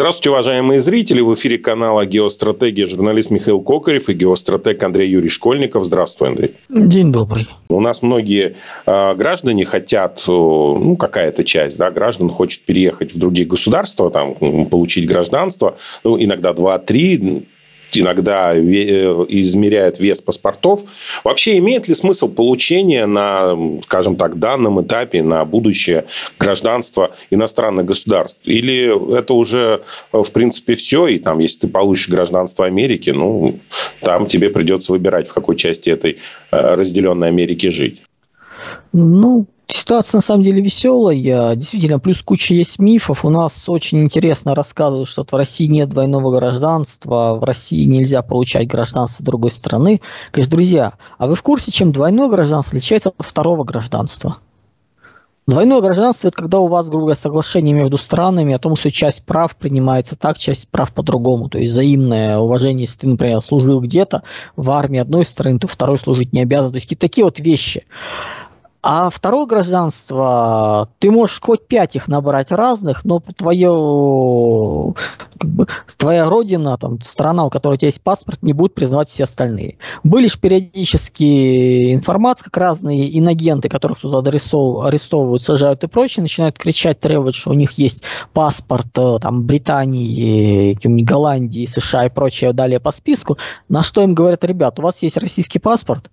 Здравствуйте, уважаемые зрители. В эфире канала «Геостратегия» журналист Михаил Кокарев и геостратег Андрей Юрий Школьников. Здравствуй, Андрей. День добрый. У нас многие э, граждане хотят, э, ну, какая-то часть да, граждан хочет переехать в другие государства, там, получить гражданство, ну, иногда 2-3, иногда э, измеряют вес паспортов. Вообще имеет ли смысл получение на, скажем так, данном этапе на будущее гражданство иностранных государств? Или это уже, в принципе, все, и там, если ты получишь гражданство Америки, ну, там тебе придется выбирать, в какой части этой э, разделенной Америки жить? Ну, Ситуация на самом деле веселая. Действительно, плюс куча есть мифов. У нас очень интересно рассказывают, что в России нет двойного гражданства, в России нельзя получать гражданство другой страны. Конечно, друзья, а вы в курсе, чем двойное гражданство отличается от второго гражданства? Двойное гражданство – это когда у вас, грубо говоря, соглашение между странами о том, что часть прав принимается так, часть прав по-другому. То есть взаимное уважение, если ты, например, служил где-то в армии одной страны, то второй служить не обязан. То есть такие вот вещи. А второе гражданство, ты можешь хоть пять их набрать разных, но твое, как бы, твоя родина, там, страна, у которой у тебя есть паспорт, не будет признавать все остальные. Были же периодически информации, как разные инагенты, которых туда арестов, арестовывают, сажают и прочее, начинают кричать, требовать, что у них есть паспорт э, там, Британии, Голландии, США и прочее, далее по списку, на что им говорят, ребят, у вас есть российский паспорт,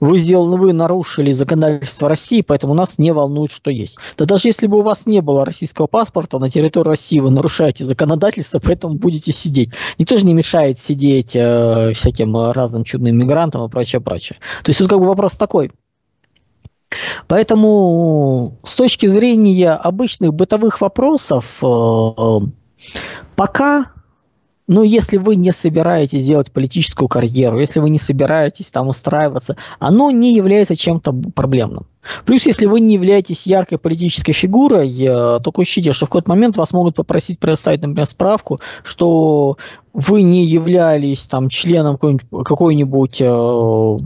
вы сделаны, вы нарушили законодательство России, поэтому нас не волнует, что есть. Да даже если бы у вас не было российского паспорта, на территории России вы нарушаете законодательство, поэтому будете сидеть. Никто же не мешает сидеть э, всяким разным чудным мигрантам и прочее, прочее. То есть тут как бы вопрос такой. Поэтому с точки зрения обычных бытовых вопросов, э, э, пока ну, если вы не собираетесь делать политическую карьеру, если вы не собираетесь там устраиваться, оно не является чем-то проблемным. Плюс, если вы не являетесь яркой политической фигурой, только учтите, что в какой-то момент вас могут попросить предоставить, например, справку, что вы не являлись там членом какой-нибудь, какой-нибудь э,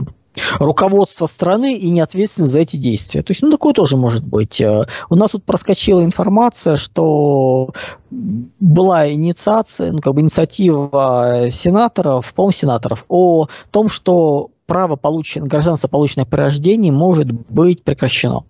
руководство страны и не ответственны за эти действия. То есть, ну, такое тоже может быть. Э, у нас тут проскочила информация, что была инициация, ну, как бы инициатива сенаторов, по сенаторов, о том, что право полученное, гражданство, полученное при рождении, может быть прекращено.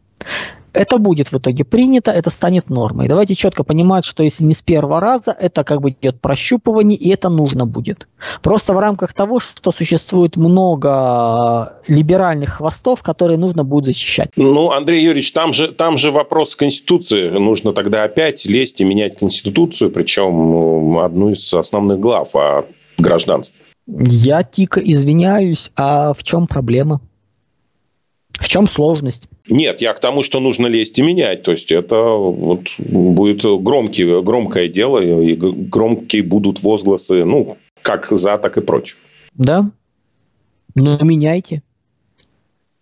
Это будет в итоге принято, это станет нормой. Давайте четко понимать, что если не с первого раза, это как бы идет прощупывание, и это нужно будет. Просто в рамках того, что существует много либеральных хвостов, которые нужно будет защищать. Ну, Андрей Юрьевич, там же, там же вопрос Конституции. Нужно тогда опять лезть и менять Конституцию, причем одну из основных глав о гражданстве. Я тихо извиняюсь, а в чем проблема? В чем сложность? Нет, я к тому, что нужно лезть и менять. То есть, это вот будет громкий, громкое дело, и громкие будут возгласы, ну, как за, так и против. Да. Ну, меняйте.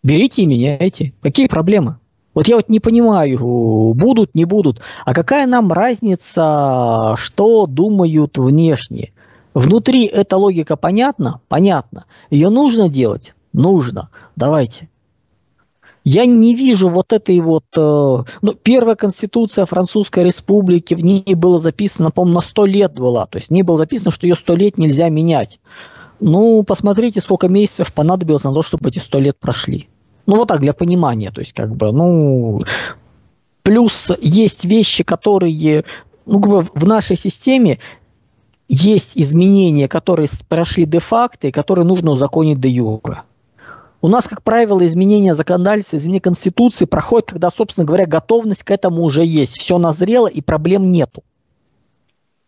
Берите и меняйте. Какие проблемы? Вот я вот не понимаю, будут, не будут. А какая нам разница, что думают внешне? Внутри эта логика понятна? Понятно. Ее нужно делать? Нужно. Давайте. Я не вижу вот этой вот... Э, ну, первая конституция Французской Республики, в ней было записано, по-моему, на сто лет была. То есть в ней было записано, что ее сто лет нельзя менять. Ну, посмотрите, сколько месяцев понадобилось на то, чтобы эти сто лет прошли. Ну, вот так, для понимания. То есть, как бы, ну... Плюс есть вещи, которые... Ну, в нашей системе есть изменения, которые прошли де-факто и которые нужно узаконить де-юре. У нас, как правило, изменение законодательства, изменение Конституции проходит, когда, собственно говоря, готовность к этому уже есть. Все назрело и проблем нету.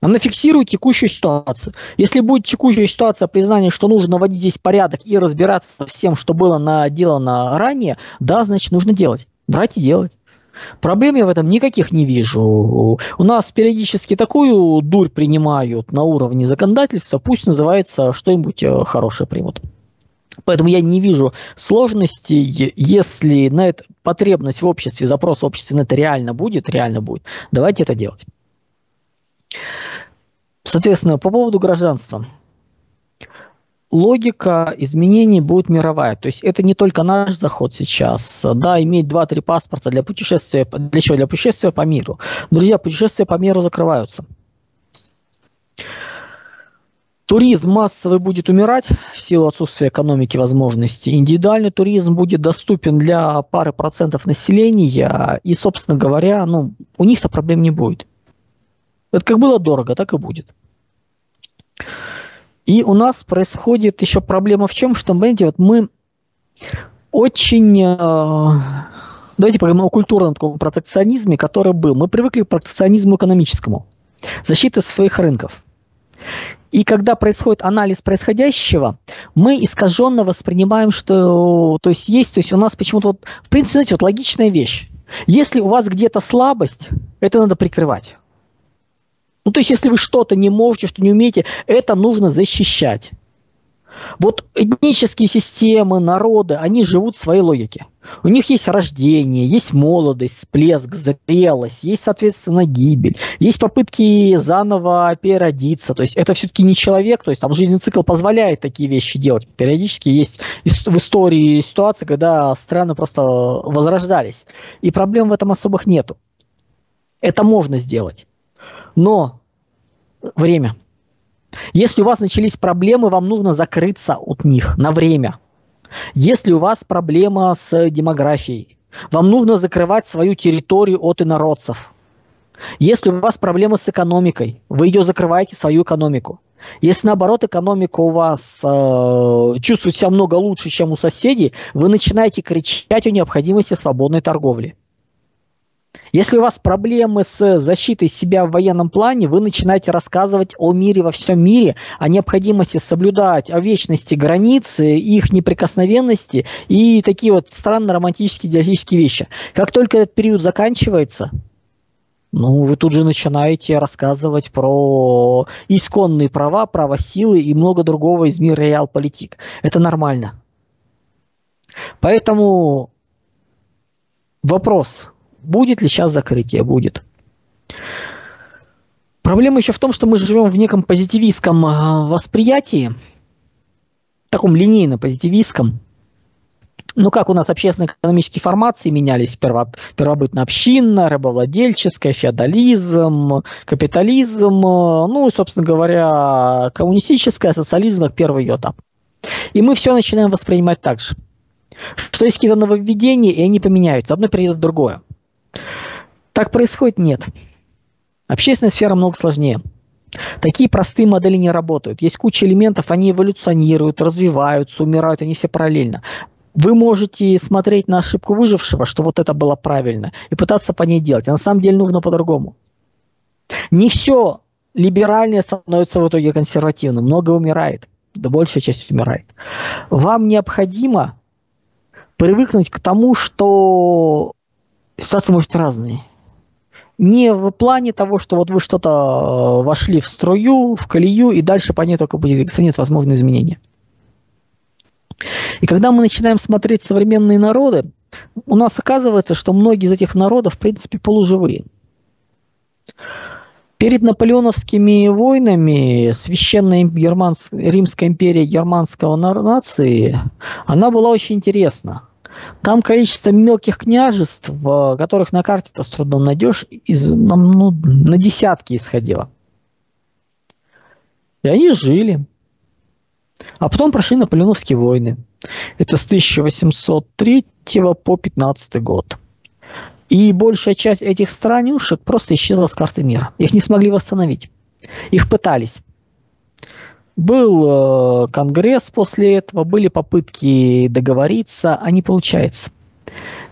Она фиксирует текущую ситуацию. Если будет текущая ситуация признания, что нужно наводить здесь порядок и разбираться со всем, что было наделано ранее, да, значит, нужно делать. Брать и делать. Проблем я в этом никаких не вижу. У нас периодически такую дурь принимают на уровне законодательства, пусть называется что-нибудь э, хорошее примут. Поэтому я не вижу сложности, если на это потребность в обществе, запрос в обществе на это реально будет, реально будет, давайте это делать. Соответственно, по поводу гражданства. Логика изменений будет мировая. То есть это не только наш заход сейчас. Да, иметь 2-3 паспорта для путешествия, для чего? Для путешествия по миру. Друзья, путешествия по миру закрываются. Туризм массовый будет умирать в силу отсутствия экономики возможностей. Индивидуальный туризм будет доступен для пары процентов населения, и, собственно говоря, ну, у них-то проблем не будет. Это как было дорого, так и будет. И у нас происходит еще проблема в чем, что, понимаете, вот мы очень... Э, давайте поговорим о культурном таком протекционизме, который был. Мы привыкли к протекционизму экономическому. Защиты своих рынков. И когда происходит анализ происходящего, мы искаженно воспринимаем, что то есть есть, то есть у нас почему-то вот, в принципе, знаете, вот логичная вещь. Если у вас где-то слабость, это надо прикрывать. Ну, то есть, если вы что-то не можете, что не умеете, это нужно защищать. Вот этнические системы, народы, они живут в своей логике. У них есть рождение, есть молодость, всплеск, зрелость, есть, соответственно, гибель, есть попытки заново переродиться. То есть это все-таки не человек, то есть там жизненный цикл позволяет такие вещи делать. Периодически есть в истории ситуации, когда страны просто возрождались. И проблем в этом особых нету. Это можно сделать. Но время – если у вас начались проблемы, вам нужно закрыться от них на время. Если у вас проблема с демографией, вам нужно закрывать свою территорию от инородцев. Если у вас проблемы с экономикой, вы ее закрываете, свою экономику. Если наоборот экономика у вас э, чувствует себя много лучше, чем у соседей, вы начинаете кричать о необходимости свободной торговли. Если у вас проблемы с защитой себя в военном плане, вы начинаете рассказывать о мире во всем мире, о необходимости соблюдать, о вечности границы, их неприкосновенности и такие вот странно романтические идеалистические вещи. Как только этот период заканчивается, ну, вы тут же начинаете рассказывать про исконные права, права силы и много другого из мира реал-политик. Это нормально. Поэтому вопрос, Будет ли сейчас закрытие? Будет. Проблема еще в том, что мы живем в неком позитивистском а, восприятии, таком линейно-позитивистском. Ну, как у нас общественно-экономические формации менялись, перво, первобытно-общинно, рабовладельческая, феодализм, капитализм, ну, и, собственно говоря, коммунистическая, социализм как первый этап. И мы все начинаем воспринимать так же. Что есть какие-то нововведения, и они поменяются. Одно перейдет в другое. Так происходит? Нет. Общественная сфера много сложнее. Такие простые модели не работают. Есть куча элементов, они эволюционируют, развиваются, умирают, они все параллельно. Вы можете смотреть на ошибку выжившего, что вот это было правильно, и пытаться по ней делать. А на самом деле нужно по-другому. Не все либеральное становится в итоге консервативным. Много умирает. Да большая часть умирает. Вам необходимо привыкнуть к тому, что ситуации может разные. Не в плане того, что вот вы что-то э, вошли в струю, в колею, и дальше по ней только будет двигаться. Нет, возможны изменения. И когда мы начинаем смотреть современные народы, у нас оказывается, что многие из этих народов, в принципе, полуживые. Перед наполеоновскими войнами священная Германс... Римская империя германского нации, она была очень интересна. Там количество мелких княжеств, которых на карте-то с трудом найдешь, из, ну, на десятки исходило. И они жили. А потом прошли наполеоновские войны. Это с 1803 по 15 год. И большая часть этих странюшек просто исчезла с карты мира. Их не смогли восстановить. Их пытались. Был э, конгресс после этого, были попытки договориться, а не получается.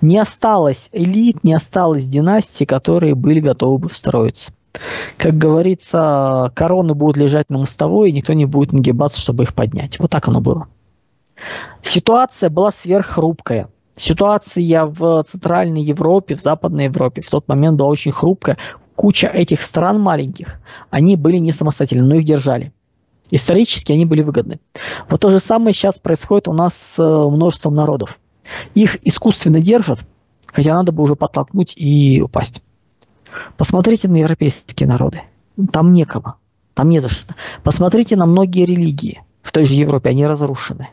Не осталось элит, не осталось династий, которые были готовы бы встроиться. Как говорится, короны будут лежать на мостовой, и никто не будет нагибаться, чтобы их поднять. Вот так оно было. Ситуация была сверххрупкая. Ситуация в Центральной Европе, в Западной Европе в тот момент была очень хрупкая. Куча этих стран маленьких, они были не самостоятельны, но их держали. Исторически они были выгодны. Вот то же самое сейчас происходит у нас с э, множеством народов. Их искусственно держат, хотя надо бы уже подтолкнуть и упасть. Посмотрите на европейские народы. Там некого. Там не за что. Посмотрите на многие религии в той же Европе, они разрушены.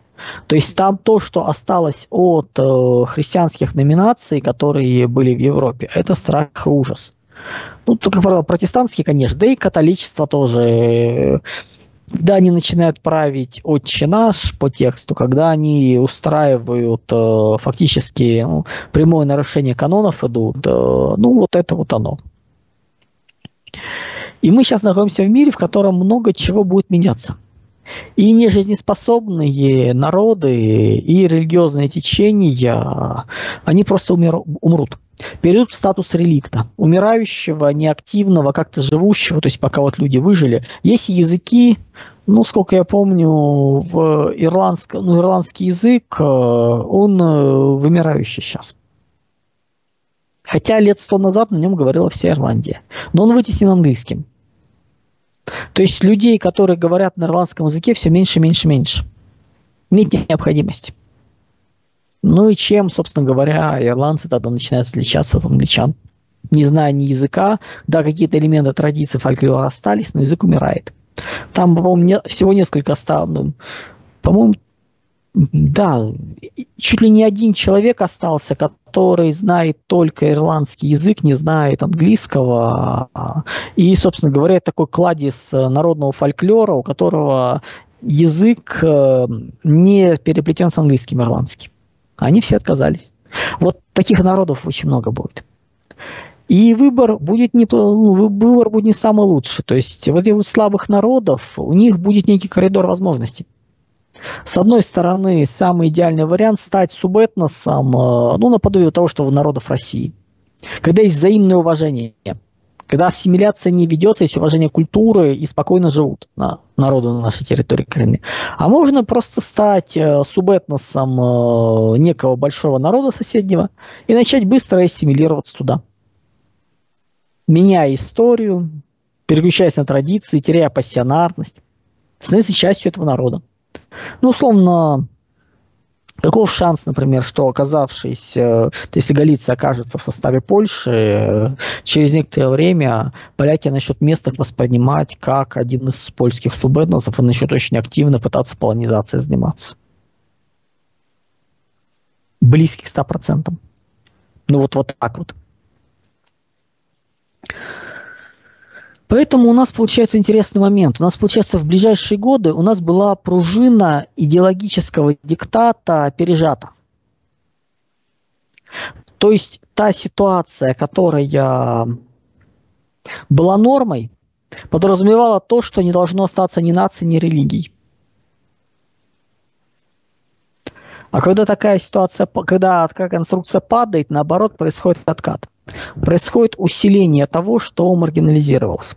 То есть там то, что осталось от э, христианских номинаций, которые были в Европе, это страх и ужас. Ну, только, протестантские, конечно, да и католичество тоже когда они начинают править «Отче наш» по тексту, когда они устраивают э, фактически ну, прямое нарушение канонов идут, э, ну вот это вот оно. И мы сейчас находимся в мире, в котором много чего будет меняться. И нежизнеспособные народы и религиозные течения, они просто умер, умрут. Перейдут в статус реликта, умирающего, неактивного, как-то живущего, то есть пока вот люди выжили. Есть языки, ну, сколько я помню, в ирландском, ну, ирландский язык, э, он э, вымирающий сейчас. Хотя лет сто назад на нем говорила вся Ирландия. Но он вытеснен английским. То есть людей, которые говорят на ирландском языке, все меньше, меньше, меньше. Нет необходимости. Ну и чем, собственно говоря, ирландцы тогда начинают отличаться от англичан? Не зная ни языка, да, какие-то элементы традиции фольклора остались, но язык умирает. Там, по-моему, не, всего несколько осталось, ну, по-моему, да, чуть ли не один человек остался, который знает только ирландский язык, не знает английского. И, собственно говоря, такой кладезь народного фольклора, у которого язык э, не переплетен с английским ирландским. Они все отказались. Вот таких народов очень много будет. И выбор будет не, ну, выбор будет не самый лучший. То есть вот этих слабых народов, у них будет некий коридор возможностей. С одной стороны, самый идеальный вариант стать субэтносом, э, ну, наподобие того, что у народов России. Когда есть взаимное уважение. Когда ассимиляция не ведется, есть уважение культуры и спокойно живут на, народу на нашей территории коренные. А можно просто стать э, субэтносом э, некого большого народа соседнего и начать быстро ассимилироваться туда. Меняя историю, переключаясь на традиции, теряя пассионарность, становиться частью этого народа. Ну, условно, Каков шанс, например, что оказавшись, э, если Галиция окажется в составе Польши, э, через некоторое время поляки начнут место воспринимать как один из польских субэтносов и начнут очень активно пытаться полонизацией заниматься? Близких к 100%. Ну вот, вот так вот. Поэтому у нас получается интересный момент. У нас получается в ближайшие годы у нас была пружина идеологического диктата пережата. То есть та ситуация, которая была нормой, подразумевала то, что не должно остаться ни нации, ни религий. А когда такая ситуация, когда конструкция падает, наоборот, происходит откат происходит усиление того, что маргинализировалось.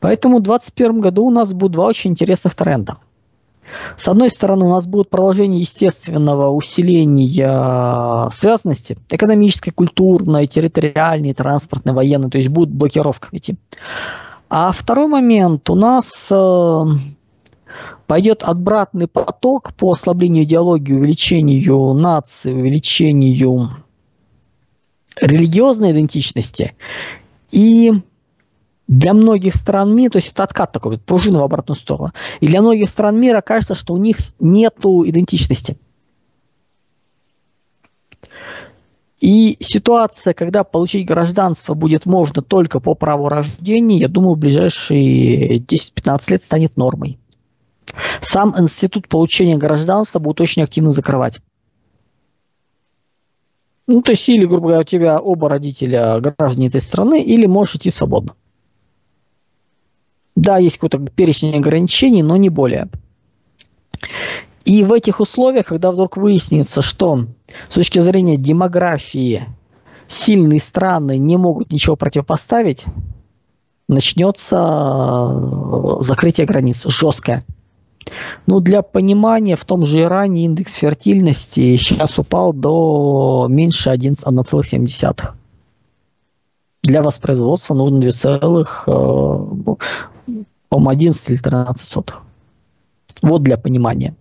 Поэтому в 2021 году у нас будут два очень интересных тренда. С одной стороны, у нас будет продолжение естественного усиления связанности, экономической, культурной, территориальной, транспортной, военной, то есть будет блокировка идти. А второй момент, у нас э, пойдет обратный поток по ослаблению идеологии, увеличению нации, увеличению религиозной идентичности. И для многих стран мира, то есть это откат такой, пружина в обратную сторону, и для многих стран мира кажется, что у них нет идентичности. И ситуация, когда получить гражданство будет можно только по праву рождения, я думаю, в ближайшие 10-15 лет станет нормой. Сам институт получения гражданства будет очень активно закрывать. Ну, то есть, или, грубо говоря, у тебя оба родителя граждане этой страны, или можешь идти свободно. Да, есть какой-то перечень ограничений, но не более. И в этих условиях, когда вдруг выяснится, что с точки зрения демографии сильные страны не могут ничего противопоставить, начнется закрытие границ жесткое. Ну, для понимания, в том же Иране индекс фертильности сейчас упал до меньше 1,7. Для воспроизводства нужно 2, по 11 или 13 сотых. Вот для понимания.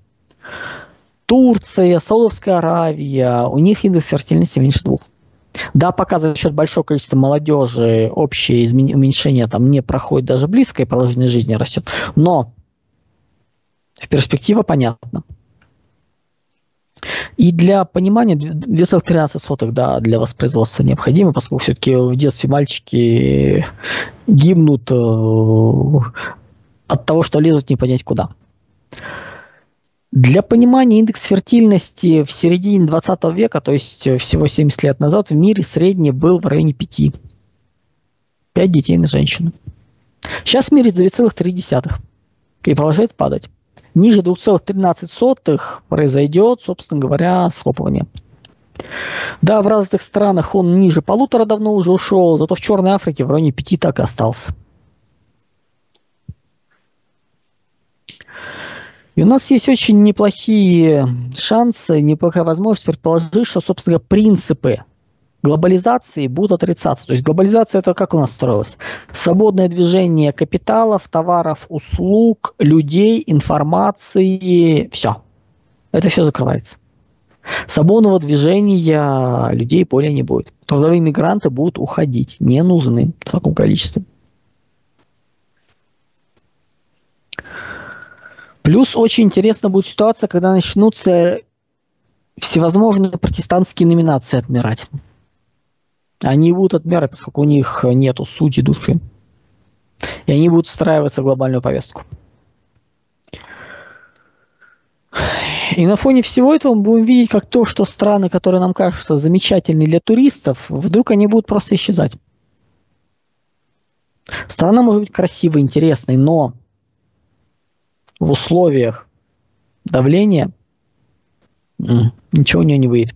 Турция, Саудовская Аравия, у них индекс фертильности меньше двух. Да, пока за счет большого количества молодежи общее уменьшение там не проходит даже близко, и продолжительность жизни растет. Но перспектива понятна. И для понимания 213 соток да, для воспроизводства необходимо, поскольку все-таки в детстве мальчики гибнут, э, от того, что лезут не понять куда. Для понимания индекс фертильности в середине 20 века, то есть всего 70 лет назад, в мире средний был в районе 5. 5 детей на женщину. Сейчас в мире 2,3 и продолжает падать. Ниже 2,13 произойдет, собственно говоря, схлопывание. Да, в развитых странах он ниже полутора давно уже ушел, зато в Черной Африке в районе пяти так и остался. И у нас есть очень неплохие шансы, неплохая возможность предположить, что, собственно принципы глобализации будут отрицаться. То есть глобализация это как у нас строилась? Свободное движение капиталов, товаров, услуг, людей, информации, все. Это все закрывается. Свободного движения людей более не будет. Трудовые мигранты будут уходить, не нужны в таком количестве. Плюс очень интересна будет ситуация, когда начнутся всевозможные протестантские номинации отмирать. Они будут отмирать, поскольку у них нету сути души. И они будут встраиваться в глобальную повестку. И на фоне всего этого мы будем видеть, как то, что страны, которые нам кажутся замечательными для туристов, вдруг они будут просто исчезать. Страна может быть красивой, интересной, но в условиях давления ничего у нее не выйдет.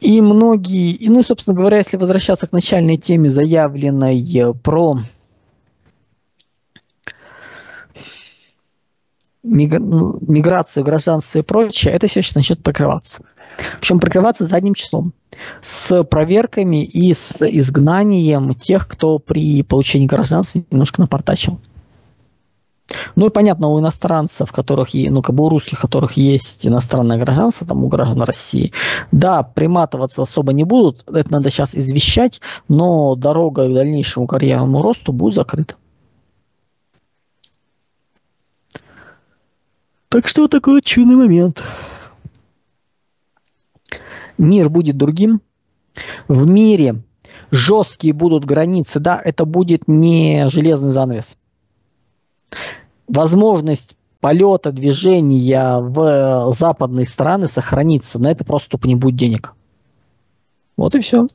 И многие, и, ну, собственно говоря, если возвращаться к начальной теме, заявленной э, про ну, миграцию, гражданство и прочее, это сейчас начнет прикрываться. Причем прикрываться задним числом. С проверками и с изгнанием тех, кто при получении гражданства немножко напортачил. Ну и понятно, у иностранцев, которых, ну как бы у русских, которых есть иностранное гражданство, там у граждан России, да, приматываться особо не будут, это надо сейчас извещать, но дорога к дальнейшему карьерному росту будет закрыта. Так что вот такой вот чудный момент. Мир будет другим. В мире жесткие будут границы, да, это будет не железный занавес возможность полета, движения в западные страны сохранится. На это просто тупо не будет денег. Вот и все.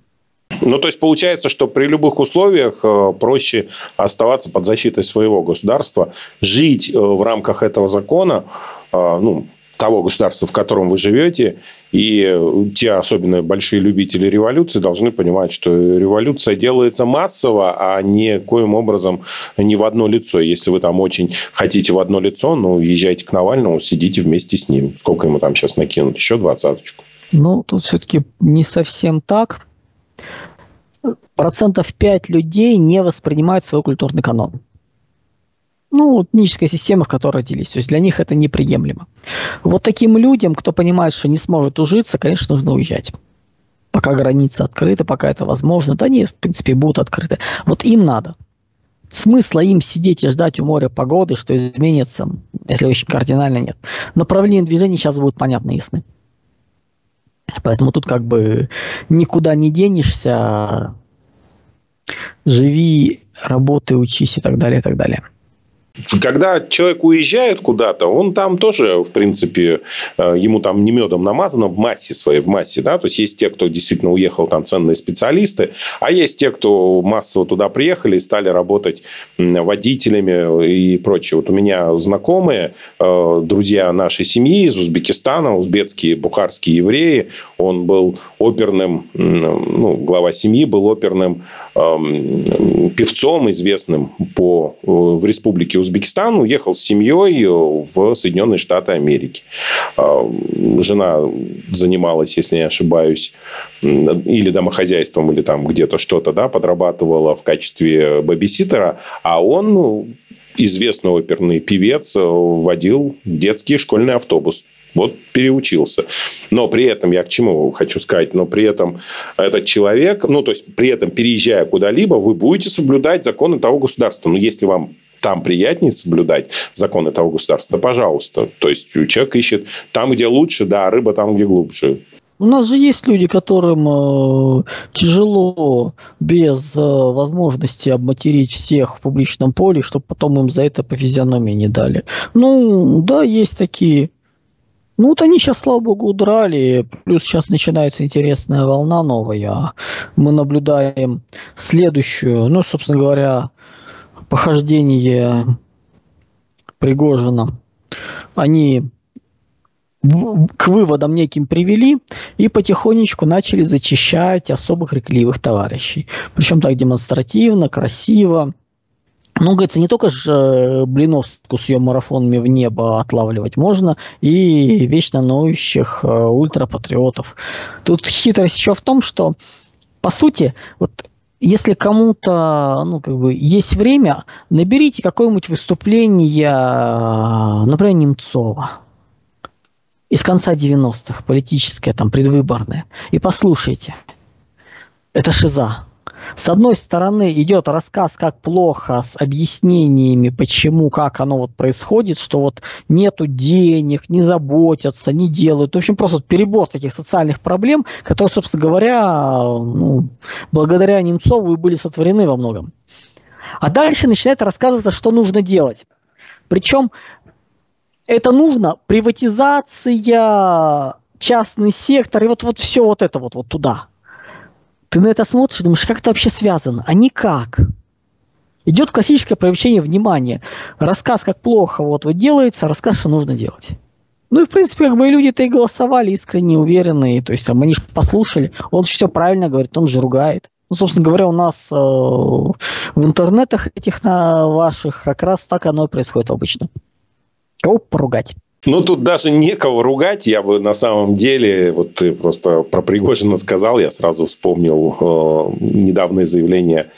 Ну, то есть получается, что при любых условиях э, проще оставаться под защитой своего государства, жить э, в рамках этого закона, э, ну, того государства, в котором вы живете. И те особенно большие любители революции должны понимать, что революция делается массово, а не коим образом не в одно лицо. Если вы там очень хотите в одно лицо, ну, езжайте к Навальному, сидите вместе с ним. Сколько ему там сейчас накинут? Еще двадцаточку. Ну, тут все-таки не совсем так. Процентов 5 людей не воспринимают свой культурный канон ну, этническая система, в которой родились. То есть для них это неприемлемо. Вот таким людям, кто понимает, что не сможет ужиться, конечно, нужно уезжать. Пока границы открыты, пока это возможно, да они, в принципе, будут открыты. Вот им надо. Смысла им сидеть и ждать у моря погоды, что изменится, если очень кардинально нет. Направление движения сейчас будет понятно ясны. Поэтому тут как бы никуда не денешься, живи, работай, учись и так далее, и так далее. Когда человек уезжает куда-то, он там тоже, в принципе, э, ему там не медом намазано в массе своей, в массе, да, то есть есть те, кто действительно уехал, там ценные специалисты, а есть те, кто массово туда приехали и стали работать водителями и прочее. Вот у меня знакомые, э, друзья нашей семьи из Узбекистана, узбекские, бухарские евреи, он был оперным, ну, глава семьи был оперным эм, певцом известным по, э, в республике Узбекистан, уехал с семьей в Соединенные Штаты Америки. А, жена занималась, если не ошибаюсь, или домохозяйством, или там где-то что-то, да, подрабатывала в качестве бэбиситера, а он ну, известный оперный певец водил детский школьный автобус. Вот переучился. Но при этом, я к чему хочу сказать, но при этом этот человек, ну, то есть, при этом, переезжая куда-либо, вы будете соблюдать законы того государства. Но если вам там приятнее соблюдать законы того государства, пожалуйста. То есть человек ищет там, где лучше, да, рыба там, где глубже. У нас же есть люди, которым э, тяжело без э, возможности обматерить всех в публичном поле, чтобы потом им за это по физиономии не дали. Ну, да, есть такие. Ну, вот они сейчас, слава богу, удрали. Плюс сейчас начинается интересная волна новая. Мы наблюдаем следующую, ну, собственно говоря, похождение Пригожина. Они к выводам неким привели и потихонечку начали зачищать особо крикливых товарищей. Причем так демонстративно, красиво. Ну, говорится, не только же э, Блиновску с ее марафонами в небо отлавливать можно, и вечно ноющих э, ультрапатриотов. Тут хитрость еще в том, что, по сути, вот если кому-то, ну, как бы, есть время, наберите какое-нибудь выступление, э, например, Немцова из конца 90-х, политическое, там, предвыборное, и послушайте. Это шиза. С одной стороны идет рассказ, как плохо, с объяснениями, почему, как оно вот происходит, что вот нету денег, не заботятся, не делают. В общем, просто вот перебор таких социальных проблем, которые, собственно говоря, ну, благодаря Немцову и были сотворены во многом. А дальше начинает рассказываться, что нужно делать. Причем это нужно приватизация, частный сектор, и вот, вот все вот это вот, вот туда. Ты на это смотришь думаешь, как это вообще связано? А никак. Идет классическое привлечение внимания. Рассказ, как плохо вот, вот делается, рассказ, что нужно делать. Ну и, в принципе, как бы люди-то и голосовали искренне, уверенные. То есть, они же послушали. Он же все правильно говорит, он же ругает. Ну, собственно говоря, у нас э, в интернетах этих на ваших как раз так оно и происходит обычно. Кого поругать? Ну, тут даже некого ругать. Я бы на самом деле, вот ты просто про Пригожина сказал, я сразу вспомнил э, недавнее заявление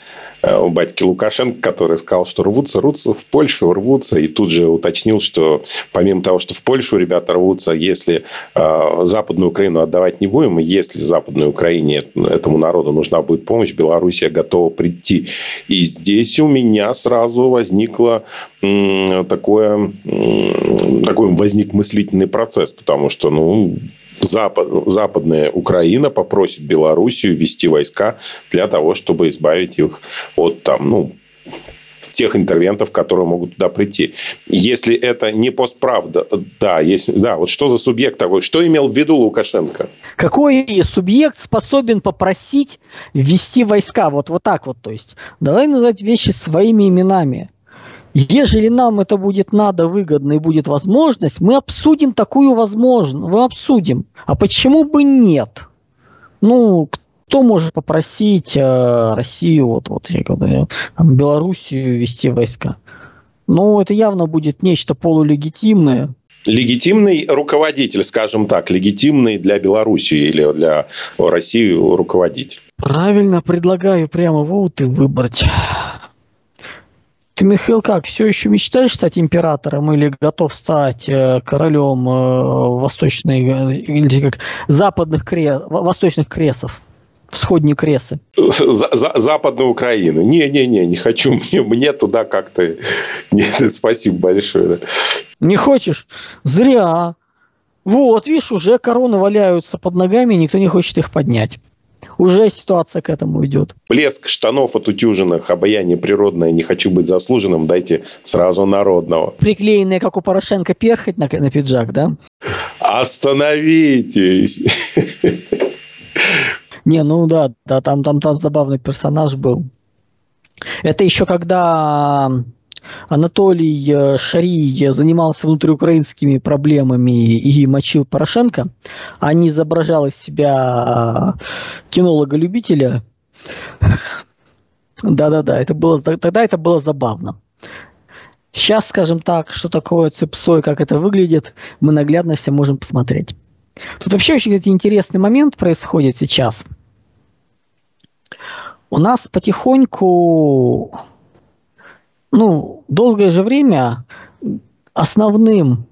у батьки Лукашенко, который сказал, что рвутся, рвутся в Польшу, рвутся, и тут же уточнил, что помимо того, что в Польшу ребята рвутся, если э, Западную Украину отдавать не будем, и если Западной Украине этому народу нужна будет помощь, Белоруссия готова прийти. И здесь у меня сразу возникло такое, такой возник мыслительный процесс, потому что, ну, Запад, западная Украина попросит Белоруссию ввести войска для того, чтобы избавить их от там, ну, тех интервентов, которые могут туда прийти. Если это не постправда, да, если, да, вот что за субъект такой? Что имел в виду Лукашенко? Какой субъект способен попросить ввести войска? Вот, вот так вот, то есть. Давай назвать вещи своими именами. Ежели нам это будет надо, выгодно и будет возможность, мы обсудим такую возможность, мы обсудим. А почему бы нет? Ну, кто может попросить э, Россию, вот, вот, я говорю, Белоруссию вести войска? Ну, это явно будет нечто полулегитимное. Легитимный руководитель, скажем так, легитимный для Белоруссии или для России руководитель. Правильно, предлагаю прямо вот и выбрать. Ты, Михаил, как, все еще мечтаешь стать императором или готов стать э, королем э, восточной, э, или как, западных кре, восточных кресов? Всходней кресы. За, за, Западную Украину. Не-не-не, не хочу. Мне, мне туда как-то... Нет, спасибо большое. Не хочешь? Зря. Вот, видишь, уже короны валяются под ногами, никто не хочет их поднять уже ситуация к этому идет. Блеск штанов отутюженных, обаяние природное, не хочу быть заслуженным, дайте сразу народного. Приклеенные, как у Порошенко, перхоть на, на пиджак, да? Остановитесь! Не, ну да, да, там, там, там забавный персонаж был. Это еще когда Анатолий э, Шарий занимался внутриукраинскими проблемами и мочил Порошенко, а не изображал из себя э, кинолога-любителя. Да-да-да, это было, тогда это было забавно. Сейчас, скажем так, что такое цепсой, как это выглядит, мы наглядно все можем посмотреть. Тут вообще очень кстати, интересный момент происходит сейчас. У нас потихоньку ну, долгое же время основным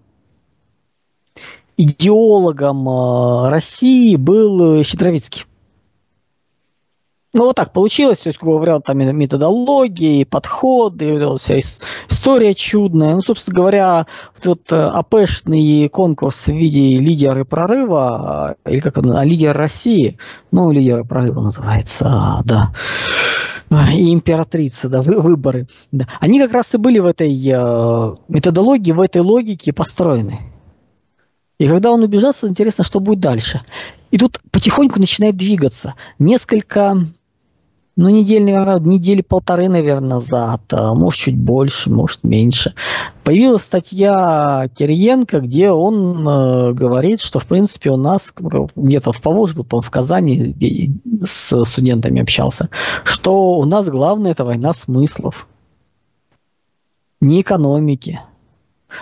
идеологом э, России был Щедровицкий. Ну, вот так получилось, то есть, грубо говоря, там методологии, подходы, вся история чудная. Ну, собственно говоря, вот, вот э, АПшный конкурс в виде лидеры прорыва, или как он, лидер России, ну, лидеры прорыва называется, а, да, и императрица, да, выборы. Да. Они как раз и были в этой э, методологии, в этой логике построены. И когда он убежался, интересно, что будет дальше. И тут потихоньку начинает двигаться. Несколько ну, наверное, недели полторы, наверное, назад, а может, чуть больше, может, меньше. Появилась статья Кириенко, где он э, говорит, что, в принципе, у нас где-то в Поволжье, в Казани, где с студентами общался, что у нас главное – это война смыслов, не экономики –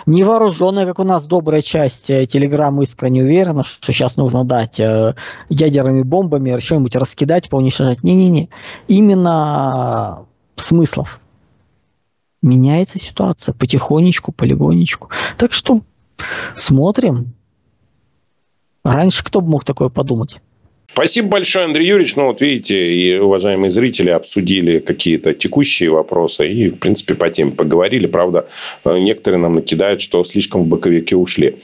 невооруженная, как у нас добрая часть э, Телеграм искренне уверена, что сейчас нужно дать э, ядерными бомбами, что-нибудь раскидать, поуничтожать. Не-не-не. Именно смыслов. Меняется ситуация потихонечку, полигонечку. Так что смотрим. Раньше кто бы мог такое подумать? Спасибо большое, Андрей Юрьевич. Ну, вот видите, и уважаемые зрители обсудили какие-то текущие вопросы и, в принципе, по теме поговорили. Правда, некоторые нам накидают, что слишком в боковике ушли.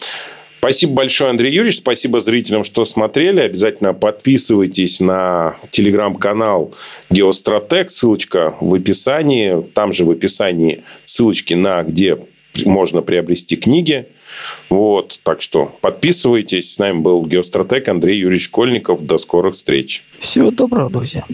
Спасибо большое, Андрей Юрьевич. Спасибо зрителям, что смотрели. Обязательно подписывайтесь на телеграм-канал Геостратег. Ссылочка в описании. Там же в описании ссылочки на где можно приобрести книги. Вот, так что подписывайтесь. С нами был геостратег Андрей Юрьевич Школьников. До скорых встреч. Всего доброго, друзья.